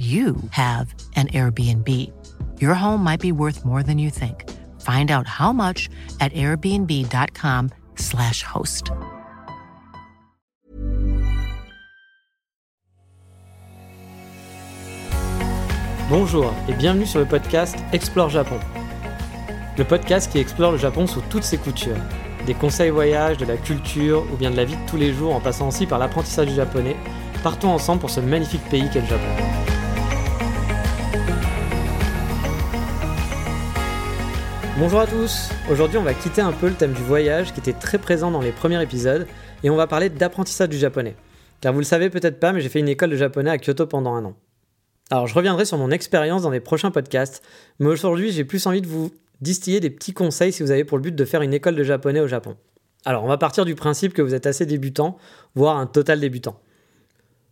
you have an Airbnb. Your home might be worth more than you think. Find out how much at airbnb.com/slash host. Bonjour et bienvenue sur le podcast Explore Japon. Le podcast qui explore le Japon sous toutes ses coutures. Des conseils voyages, de la culture ou bien de la vie de tous les jours en passant aussi par l'apprentissage du japonais. Partons ensemble pour ce magnifique pays qu'est le Japon. Bonjour à tous Aujourd'hui on va quitter un peu le thème du voyage qui était très présent dans les premiers épisodes et on va parler d'apprentissage du japonais. Car vous le savez peut-être pas mais j'ai fait une école de japonais à Kyoto pendant un an. Alors je reviendrai sur mon expérience dans les prochains podcasts, mais aujourd'hui j'ai plus envie de vous distiller des petits conseils si vous avez pour le but de faire une école de japonais au Japon. Alors on va partir du principe que vous êtes assez débutant, voire un total débutant.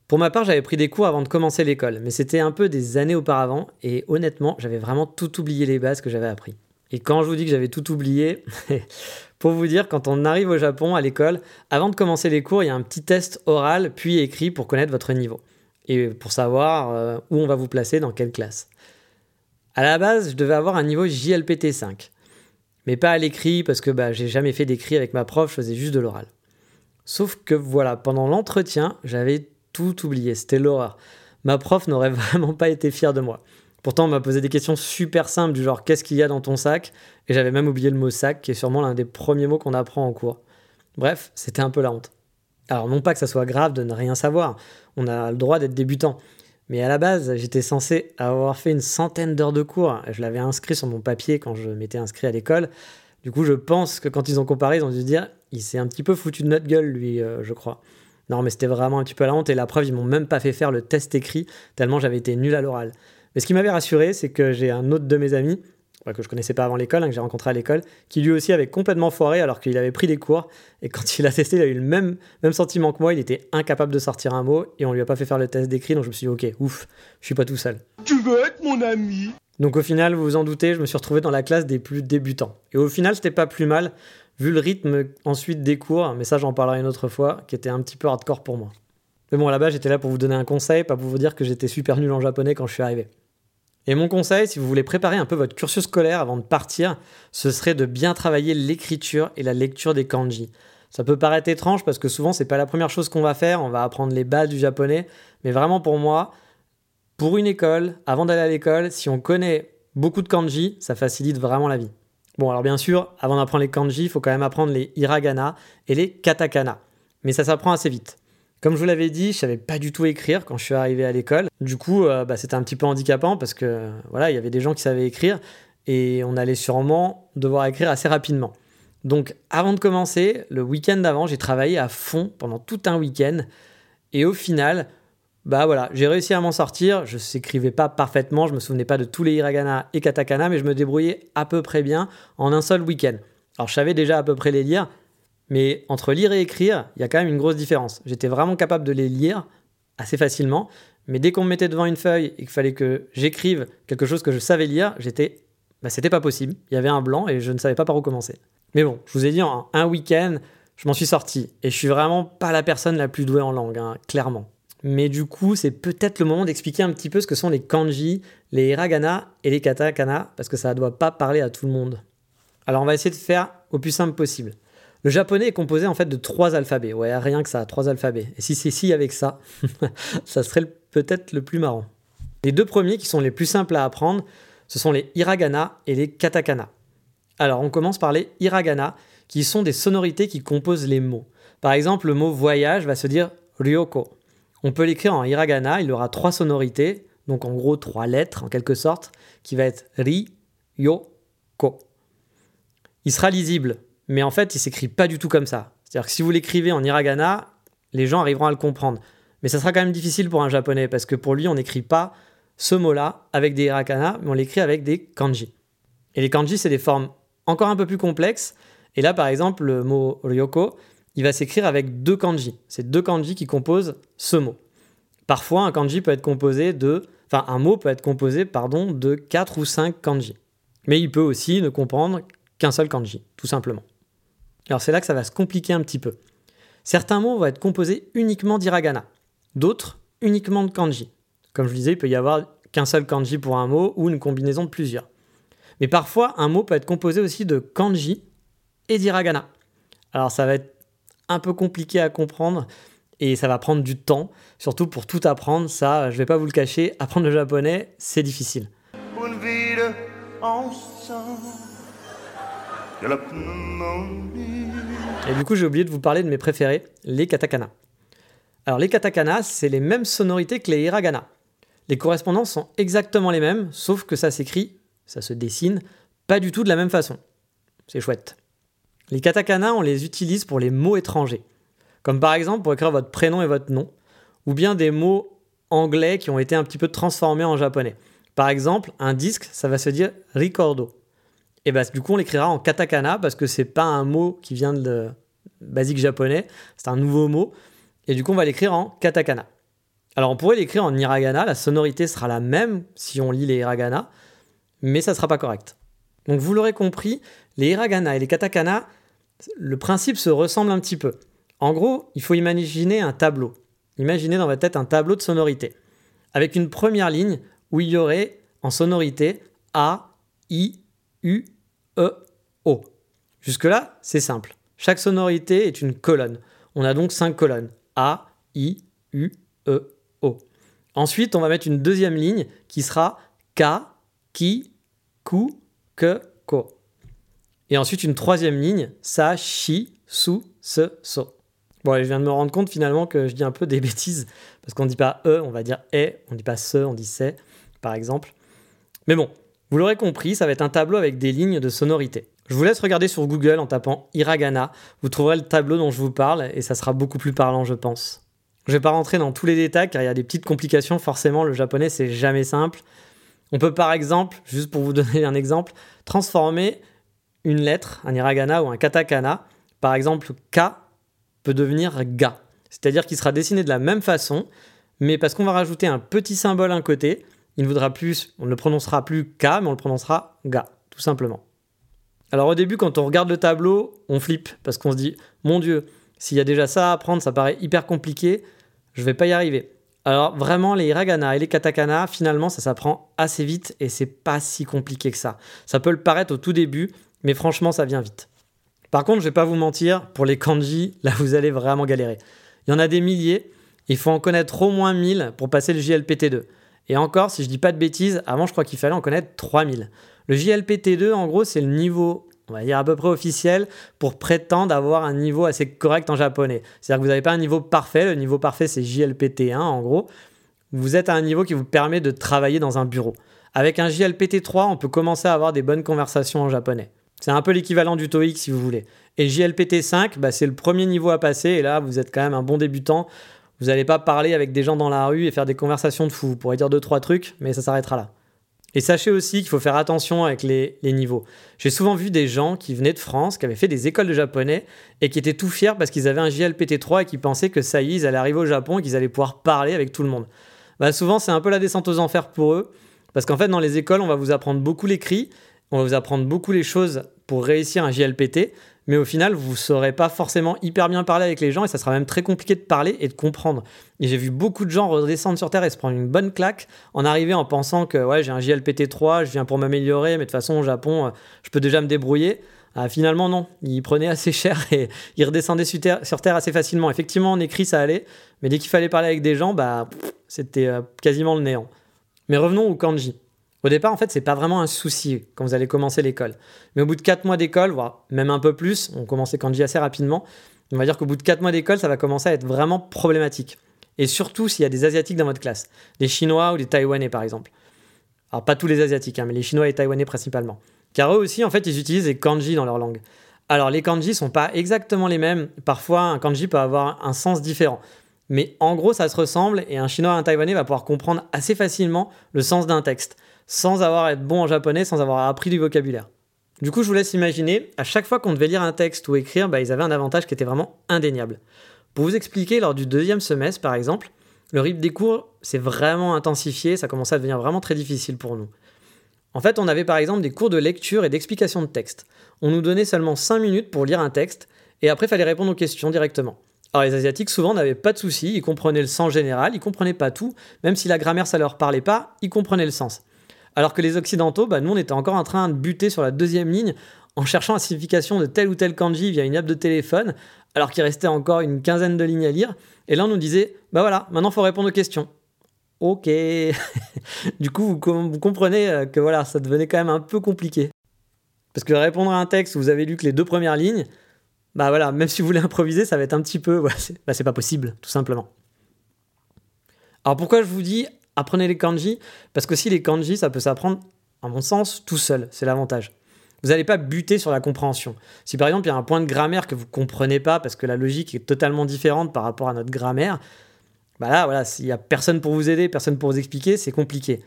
Pour ma part, j'avais pris des cours avant de commencer l'école, mais c'était un peu des années auparavant, et honnêtement, j'avais vraiment tout oublié les bases que j'avais appris. Et quand je vous dis que j'avais tout oublié, pour vous dire, quand on arrive au Japon à l'école, avant de commencer les cours, il y a un petit test oral puis écrit pour connaître votre niveau et pour savoir euh, où on va vous placer dans quelle classe. À la base, je devais avoir un niveau JLPT 5, mais pas à l'écrit parce que bah, j'ai jamais fait d'écrit avec ma prof, je faisais juste de l'oral. Sauf que voilà, pendant l'entretien, j'avais tout oublié, c'était l'horreur. Ma prof n'aurait vraiment pas été fière de moi. Pourtant, on m'a posé des questions super simples du genre qu'est-ce qu'il y a dans ton sac? Et j'avais même oublié le mot sac, qui est sûrement l'un des premiers mots qu'on apprend en cours. Bref, c'était un peu la honte. Alors, non pas que ça soit grave de ne rien savoir, on a le droit d'être débutant. Mais à la base, j'étais censé avoir fait une centaine d'heures de cours. Je l'avais inscrit sur mon papier quand je m'étais inscrit à l'école. Du coup, je pense que quand ils ont comparé, ils ont dû se dire il s'est un petit peu foutu de notre gueule, lui, euh, je crois. Non, mais c'était vraiment un petit peu la honte. Et la preuve, ils m'ont même pas fait faire le test écrit, tellement j'avais été nul à l'oral. Mais ce qui m'avait rassuré, c'est que j'ai un autre de mes amis, que je connaissais pas avant l'école, hein, que j'ai rencontré à l'école, qui lui aussi avait complètement foiré alors qu'il avait pris des cours. Et quand il a testé, il a eu le même, même sentiment que moi. Il était incapable de sortir un mot et on lui a pas fait faire le test d'écrit. Donc je me suis dit, ok, ouf, je suis pas tout seul. Tu veux être mon ami? Donc au final, vous vous en doutez, je me suis retrouvé dans la classe des plus débutants. Et au final, c'était pas plus mal, vu le rythme ensuite des cours, mais ça j'en parlerai une autre fois, qui était un petit peu hardcore pour moi. Mais bon, là-bas, j'étais là pour vous donner un conseil, pas pour vous dire que j'étais super nul en japonais quand je suis arrivé. Et mon conseil, si vous voulez préparer un peu votre cursus scolaire avant de partir, ce serait de bien travailler l'écriture et la lecture des kanji. Ça peut paraître étrange parce que souvent c'est pas la première chose qu'on va faire, on va apprendre les bases du japonais, mais vraiment pour moi, pour une école, avant d'aller à l'école, si on connaît beaucoup de kanji, ça facilite vraiment la vie. Bon, alors bien sûr, avant d'apprendre les kanji, il faut quand même apprendre les hiragana et les katakana. Mais ça s'apprend assez vite. Comme je vous l'avais dit, je savais pas du tout écrire quand je suis arrivé à l'école. Du coup, euh, bah, c'était un petit peu handicapant parce que voilà, il y avait des gens qui savaient écrire et on allait sûrement devoir écrire assez rapidement. Donc, avant de commencer, le week-end d'avant, j'ai travaillé à fond pendant tout un week-end et au final, bah voilà, j'ai réussi à m'en sortir. Je n'écrivais pas parfaitement, je me souvenais pas de tous les hiragana et katakana, mais je me débrouillais à peu près bien en un seul week-end. Alors, je savais déjà à peu près les lire, mais entre lire et écrire, il y a quand même une grosse différence. J'étais vraiment capable de les lire assez facilement, mais dès qu'on me mettait devant une feuille et qu'il fallait que j'écrive quelque chose que je savais lire, j'étais, bah, c'était pas possible. Il y avait un blanc et je ne savais pas par où commencer. Mais bon, je vous ai dit, en un week-end, je m'en suis sorti et je suis vraiment pas la personne la plus douée en langue, hein, clairement. Mais du coup, c'est peut-être le moment d'expliquer un petit peu ce que sont les kanji, les hiragana et les katakana, parce que ça ne doit pas parler à tout le monde. Alors on va essayer de faire au plus simple possible. Le japonais est composé en fait de trois alphabets. Ouais, rien que ça, trois alphabets. Et si c'est si avec ça, ça serait peut-être le plus marrant. Les deux premiers qui sont les plus simples à apprendre, ce sont les hiragana et les katakana. Alors, on commence par les hiragana, qui sont des sonorités qui composent les mots. Par exemple, le mot voyage va se dire ryoko. On peut l'écrire en hiragana, il aura trois sonorités, donc en gros trois lettres en quelque sorte, qui va être ri, yo, ko. Il sera lisible mais en fait, il s'écrit pas du tout comme ça. C'est-à-dire que si vous l'écrivez en hiragana, les gens arriveront à le comprendre. Mais ça sera quand même difficile pour un japonais, parce que pour lui, on n'écrit pas ce mot-là avec des hiragana, mais on l'écrit avec des kanji. Et les kanji, c'est des formes encore un peu plus complexes. Et là, par exemple, le mot ryoko, il va s'écrire avec deux kanji. C'est deux kanji qui composent ce mot. Parfois, un kanji peut être composé de, enfin, un mot peut être composé, pardon, de quatre ou cinq kanji. Mais il peut aussi ne comprendre qu'un seul kanji, tout simplement. Alors c'est là que ça va se compliquer un petit peu. Certains mots vont être composés uniquement d'hiragana, d'autres uniquement de kanji. Comme je vous disais, il peut y avoir qu'un seul kanji pour un mot ou une combinaison de plusieurs. Mais parfois, un mot peut être composé aussi de kanji et d'hiragana. Alors ça va être un peu compliqué à comprendre et ça va prendre du temps, surtout pour tout apprendre. Ça, je vais pas vous le cacher, apprendre le japonais, c'est difficile. Et du coup, j'ai oublié de vous parler de mes préférés, les katakana. Alors les katakana, c'est les mêmes sonorités que les hiragana. Les correspondances sont exactement les mêmes, sauf que ça s'écrit, ça se dessine, pas du tout de la même façon. C'est chouette. Les katakana, on les utilise pour les mots étrangers, comme par exemple pour écrire votre prénom et votre nom, ou bien des mots anglais qui ont été un petit peu transformés en japonais. Par exemple, un disque, ça va se dire ricordo. Et bah, du coup, on l'écrira en katakana parce que c'est pas un mot qui vient de basique japonais, c'est un nouveau mot. Et du coup, on va l'écrire en katakana. Alors, on pourrait l'écrire en hiragana, la sonorité sera la même si on lit les hiragana, mais ça sera pas correct. Donc, vous l'aurez compris, les hiragana et les katakana, le principe se ressemble un petit peu. En gros, il faut imaginer un tableau. Imaginez dans votre tête un tableau de sonorité. Avec une première ligne où il y aurait en sonorité A, I, U, E, O. Jusque-là, c'est simple. Chaque sonorité est une colonne. On a donc cinq colonnes. A, I, U, E, O. Ensuite, on va mettre une deuxième ligne qui sera K, Ki, Ku, Ke, Ko. Et ensuite une troisième ligne, Sa, Shi, Su, Se, So. Bon, je viens de me rendre compte finalement que je dis un peu des bêtises, parce qu'on ne dit pas E, on va dire E, on ne dit pas Se, on dit Se, par exemple. Mais bon, vous l'aurez compris, ça va être un tableau avec des lignes de sonorité. Je vous laisse regarder sur Google en tapant hiragana, vous trouverez le tableau dont je vous parle et ça sera beaucoup plus parlant je pense. Je vais pas rentrer dans tous les détails car il y a des petites complications, forcément le japonais c'est jamais simple. On peut par exemple, juste pour vous donner un exemple, transformer une lettre, un hiragana ou un katakana, par exemple K peut devenir ga, c'est-à-dire qu'il sera dessiné de la même façon, mais parce qu'on va rajouter un petit symbole à un côté, il ne voudra plus, on ne prononcera plus K, mais on le prononcera ga, tout simplement. Alors au début, quand on regarde le tableau, on flippe parce qu'on se dit, mon Dieu, s'il y a déjà ça à apprendre, ça paraît hyper compliqué, je vais pas y arriver. Alors vraiment, les hiragana et les katakana, finalement, ça s'apprend assez vite et c'est pas si compliqué que ça. Ça peut le paraître au tout début, mais franchement, ça vient vite. Par contre, je vais pas vous mentir, pour les kanji, là vous allez vraiment galérer. Il y en a des milliers, il faut en connaître au moins 1000 pour passer le JLPT2. Et encore, si je dis pas de bêtises, avant je crois qu'il fallait en connaître 3000. Le JLPT2, en gros, c'est le niveau, on va dire à peu près officiel, pour prétendre avoir un niveau assez correct en japonais. C'est-à-dire que vous n'avez pas un niveau parfait, le niveau parfait c'est JLPT1 en gros. Vous êtes à un niveau qui vous permet de travailler dans un bureau. Avec un JLPT3, on peut commencer à avoir des bonnes conversations en japonais. C'est un peu l'équivalent du TOEIC si vous voulez. Et JLPT5, bah, c'est le premier niveau à passer, et là vous êtes quand même un bon débutant. Vous n'allez pas parler avec des gens dans la rue et faire des conversations de fou. Vous pourrez dire deux, trois trucs, mais ça s'arrêtera là. Et sachez aussi qu'il faut faire attention avec les, niveaux. J'ai souvent vu des gens qui venaient de France, qui avaient fait des écoles de japonais et qui étaient tout fiers parce qu'ils avaient un JLPT3 et qui pensaient que ça y est, ils allaient arriver au Japon et qu'ils allaient pouvoir parler avec tout le monde. Bah souvent, c'est un peu la descente aux enfers pour eux parce qu'en fait, dans les écoles, on va vous apprendre beaucoup l'écrit, on va vous apprendre beaucoup les choses pour réussir un JLPT, mais au final, vous ne saurez pas forcément hyper bien parler avec les gens et ça sera même très compliqué de parler et de comprendre. Et j'ai vu beaucoup de gens redescendre sur Terre et se prendre une bonne claque en arrivant en pensant que ouais, j'ai un JLPT3, je viens pour m'améliorer, mais de toute façon, au Japon, euh, je peux déjà me débrouiller. Ah, finalement, non. Ils prenaient assez cher et ils redescendaient sur terre, sur terre, assez facilement. Effectivement, en écrit, ça allait, mais dès qu'il fallait parler avec des gens, bah, c'était euh, quasiment le néant. Mais revenons au kanji. Au départ, en fait, c'est pas vraiment un souci quand vous allez commencer l'école. Mais au bout de 4 mois d'école, voire même un peu plus, on commençait kanji assez rapidement, on va dire qu'au bout de 4 mois d'école, ça va commencer à être vraiment problématique. Et surtout s'il y a des Asiatiques dans votre classe, des Chinois ou des Taïwanais par exemple. Alors pas tous les Asiatiques, hein, mais les Chinois et les Taïwanais principalement. Car eux aussi, en fait, ils utilisent des kanji dans leur langue. Alors les kanji sont pas exactement les mêmes. Parfois, un kanji peut avoir un sens différent. Mais en gros, ça se ressemble et un chinois et un taïwanais va pouvoir comprendre assez facilement le sens d'un texte, sans avoir à être bon en japonais, sans avoir appris du vocabulaire. Du coup, je vous laisse imaginer, à chaque fois qu'on devait lire un texte ou écrire, bah, ils avaient un avantage qui était vraiment indéniable. Pour vous expliquer, lors du deuxième semestre, par exemple, le rythme des cours s'est vraiment intensifié, ça commençait à devenir vraiment très difficile pour nous. En fait, on avait par exemple des cours de lecture et d'explication de texte. On nous donnait seulement 5 minutes pour lire un texte, et après, il fallait répondre aux questions directement. Alors les Asiatiques, souvent, n'avaient pas de soucis, ils comprenaient le sens général, ils comprenaient pas tout, même si la grammaire, ça leur parlait pas, ils comprenaient le sens. Alors que les Occidentaux, bah, nous, on était encore en train de buter sur la deuxième ligne en cherchant la signification de tel ou tel kanji via une app de téléphone, alors qu'il restait encore une quinzaine de lignes à lire. Et là, on nous disait, bah voilà, maintenant, il faut répondre aux questions. Ok. du coup, vous, comprenez euh, que voilà, ça devenait quand même un peu compliqué. Parce que répondre à un texte où vous avez lu que les deux premières lignes, bah voilà, même si vous voulez improviser, ça va être un petit peu. Bah, c'est pas possible, tout simplement. Alors pourquoi je vous dis apprenez les kanji Parce que si les kanji, ça peut s'apprendre, à mon sens, tout seul. C'est l'avantage. Vous n'allez pas buter sur la compréhension. Si par exemple il y a un point de grammaire que vous ne comprenez pas parce que la logique est totalement différente par rapport à notre grammaire, bah là, voilà, s'il n'y a personne pour vous aider, personne pour vous expliquer, c'est compliqué.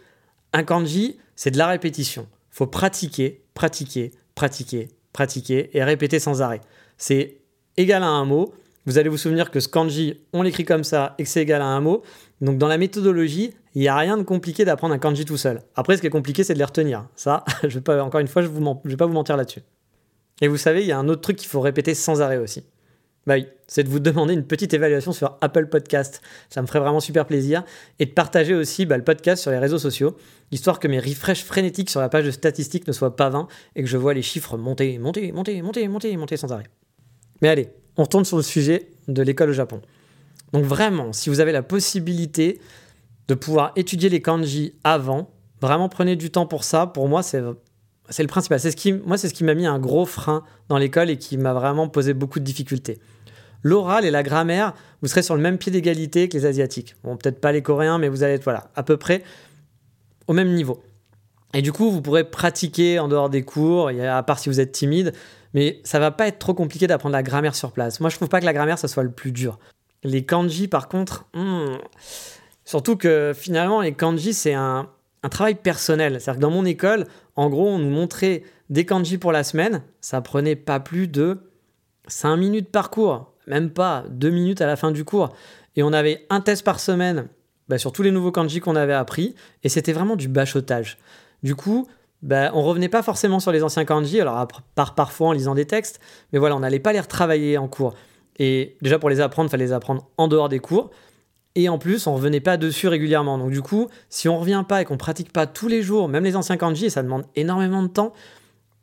Un kanji, c'est de la répétition. Faut pratiquer, pratiquer, pratiquer, pratiquer et répéter sans arrêt. C'est égal à un mot. Vous allez vous souvenir que ce kanji, on l'écrit comme ça et que c'est égal à un mot. Donc dans la méthodologie, il n'y a rien de compliqué d'apprendre un kanji tout seul. Après, ce qui est compliqué, c'est de les retenir. Ça, je vais pas, encore une fois, je ne vais pas vous mentir là-dessus. Et vous savez, il y a un autre truc qu'il faut répéter sans arrêt aussi. Bah oui, c'est de vous demander une petite évaluation sur Apple Podcast. Ça me ferait vraiment super plaisir. Et de partager aussi bah, le podcast sur les réseaux sociaux, histoire que mes refreshs frénétiques sur la page de statistiques ne soient pas vains et que je vois les chiffres monter, monter, monter, monter, monter, monter sans arrêt. Mais allez, on retourne sur le sujet de l'école au Japon. Donc vraiment, si vous avez la possibilité de pouvoir étudier les kanji avant, vraiment prenez du temps pour ça. Pour moi, c'est c'est le principal. C'est ce qui, moi, c'est ce qui m'a mis un gros frein dans l'école et qui m'a vraiment posé beaucoup de difficultés. L'oral et la grammaire, vous serez sur le même pied d'égalité que les Asiatiques. Bon, peut-être pas les Coréens, mais vous allez être voilà, à peu près au même niveau. Et du coup, vous pourrez pratiquer en dehors des cours, à part si vous êtes timide, mais ça va pas être trop compliqué d'apprendre la grammaire sur place. Moi, je trouve pas que la grammaire, ça soit le plus dur. Les kanji, par contre, hmm, surtout que finalement, les kanji, c'est un, travail personnel. C'est-à-dire que dans mon école, en gros, on nous montrait des kanji pour la semaine. Ça prenait pas plus de 5 minutes par cours, même pas 2 minutes à la fin du cours. Et on avait un test par semaine bah, sur tous les nouveaux kanji qu'on avait appris. Et c'était vraiment du bachotage. Du coup, bah, on revenait pas forcément sur les anciens kanji, alors par parfois en lisant des textes, mais voilà, on n'allait pas les retravailler en cours. Et déjà pour les apprendre, il fallait les apprendre en dehors des cours. Et en plus, on revenait pas dessus régulièrement. Donc du coup, si on revient pas et qu'on pratique pas tous les jours, même les anciens kanji, et ça demande énormément de temps,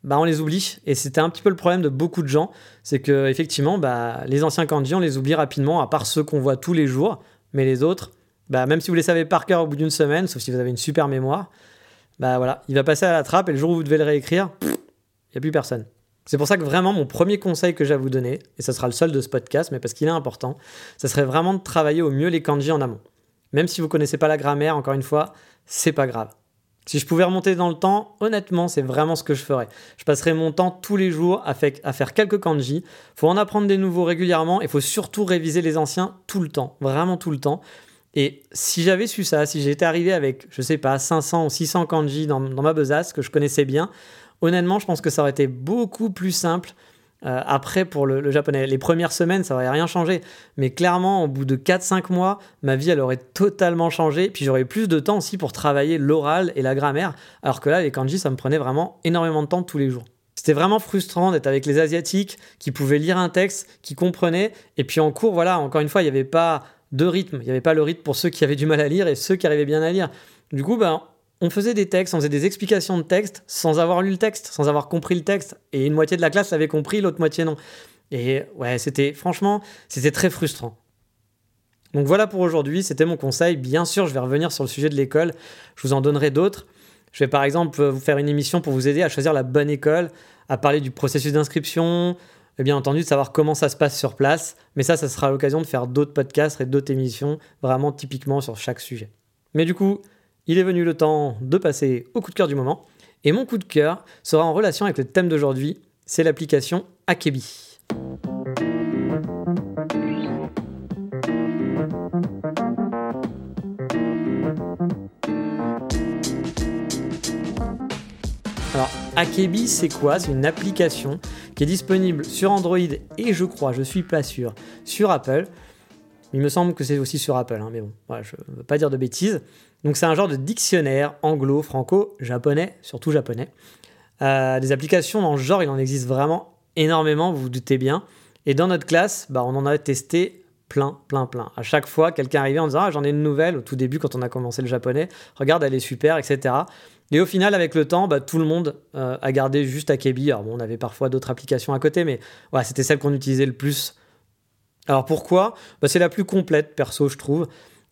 bah on les oublie. Et c'était un petit peu le problème de beaucoup de gens, c'est que effectivement, bah, les anciens kanji, on les oublie rapidement, à part ceux qu'on voit tous les jours. Mais les autres, bah, même si vous les savez par cœur au bout d'une semaine, sauf si vous avez une super mémoire, bah voilà, il va passer à la trappe et le jour où vous devez le réécrire, il n'y a plus personne. C'est pour ça que vraiment mon premier conseil que j'ai à vous donner, et ce sera le seul de ce podcast, mais parce qu'il est important, ce serait vraiment de travailler au mieux les kanji en amont. Même si vous ne connaissez pas la grammaire, encore une fois, c'est pas grave. Si je pouvais remonter dans le temps, honnêtement, c'est vraiment ce que je ferais. Je passerais mon temps tous les jours à, faire quelques kanji. Faut en apprendre des nouveaux régulièrement et faut surtout réviser les anciens tout le temps, vraiment tout le temps. Et si j'avais su ça, si j'étais arrivé avec, je sais pas, 500 ou 600 kanji dans, ma besace que je connaissais bien, honnêtement, je pense que ça aurait été beaucoup plus simple. Euh, après, pour le, japonais, les premières semaines, ça n'aurait rien changé. Mais clairement, au bout de 4-5 mois, ma vie, elle aurait totalement changé. Puis j'aurais plus de temps aussi pour travailler l'oral et la grammaire. Alors que là, les kanji, ça me prenait vraiment énormément de temps tous les jours. C'était vraiment frustrant d'être avec les Asiatiques qui pouvaient lire un texte, qui comprenaient. Et puis en cours, voilà, encore une fois, il n'y avait pas de rythme. Il n'y avait pas le rythme pour ceux qui avaient du mal à lire et ceux qui arrivaient bien à lire. Du coup, ben, on faisait des textes, on faisait des explications de texte sans avoir lu le texte, sans avoir compris le texte. Et une moitié de la classe l'avait compris, l'autre moitié non. Et ouais, c'était franchement, c'était très frustrant. Donc voilà pour aujourd'hui, c'était mon conseil. Bien sûr, je vais revenir sur le sujet de l'école, je vous en donnerai d'autres. Je vais par exemple vous faire une émission pour vous aider à choisir la bonne école, à parler du processus d'inscription, et bien entendu de savoir comment ça se passe sur place. Mais ça, ça sera l'occasion de faire d'autres podcasts et d'autres émissions, vraiment typiquement sur chaque sujet. Mais du coup, il est venu le temps de passer au coup de cœur du moment. Et mon coup de cœur sera en relation avec le thème d'aujourd'hui, c'est l'application Akebi. Akebi, c'est quoi? C'est une application qui est disponible sur Android et je crois, je suis pas sûr, sur Apple. Il me semble que c'est aussi sur Apple, hein, mais bon, je ne veux pas dire de bêtises. Donc c'est un genre de dictionnaire anglo, franco, japonais, surtout japonais. Euh, des applications dans ce genre, il en existe vraiment énormément, vous vous doutez bien. Et dans notre classe, bah, on en a testé plein, plein, plein. À chaque fois, quelqu'un arrivait en disant ah, j'en ai une nouvelle au tout début quand on a commencé le japonais. Regarde, elle est super, etc. Et au final, avec le temps, bah, tout le monde euh, a gardé juste Akebi. Alors bon, on avait parfois d'autres applications à côté, mais c'était celle qu'on utilisait le plus. Alors pourquoi? Bah, C'est la plus complète, perso, je trouve.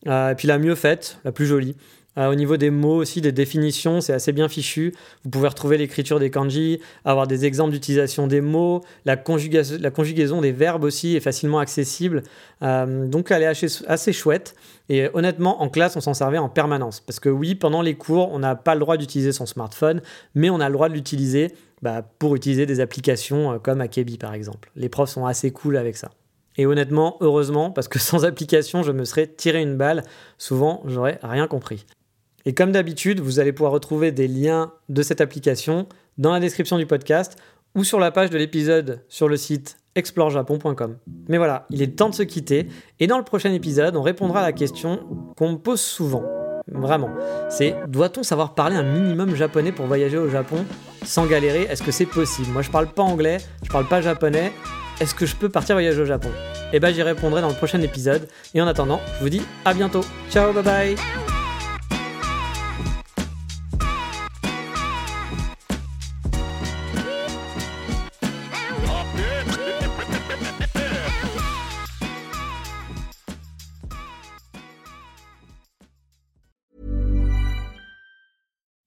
Euh, et puis la mieux faite, la plus jolie. Euh, au niveau des mots aussi, des définitions, c'est assez bien fichu. Vous pouvez retrouver l'écriture des kanji, avoir des exemples d'utilisation des mots, la, conjugaison, des verbes aussi est facilement accessible. Euh, donc elle est assez, chouette. Et honnêtement, en classe, on s'en servait en permanence. Parce que oui, pendant les cours, on n'a pas le droit d'utiliser son smartphone, mais on a le droit de l'utiliser bah, pour utiliser des applications euh, comme Akebi par exemple. Les profs sont assez cool avec ça. Et honnêtement, heureusement, parce que sans application, je me serais tiré une balle. Souvent, j'aurais rien compris. Et comme d'habitude, vous allez pouvoir retrouver des liens de cette application dans la description du podcast ou sur la page de l'épisode sur le site explorejapon.com. Mais voilà, il est temps de se quitter et dans le prochain épisode, on répondra à la question qu'on me pose souvent. Vraiment, c'est doit-on savoir parler un minimum japonais pour voyager au Japon sans galérer? Est-ce que c'est possible? Moi, je parle pas anglais, je parle pas japonais. Est-ce que je peux partir voyager au Japon? Eh ben, j'y répondrai dans le prochain épisode. Et en attendant, je vous dis à bientôt. Ciao, bye bye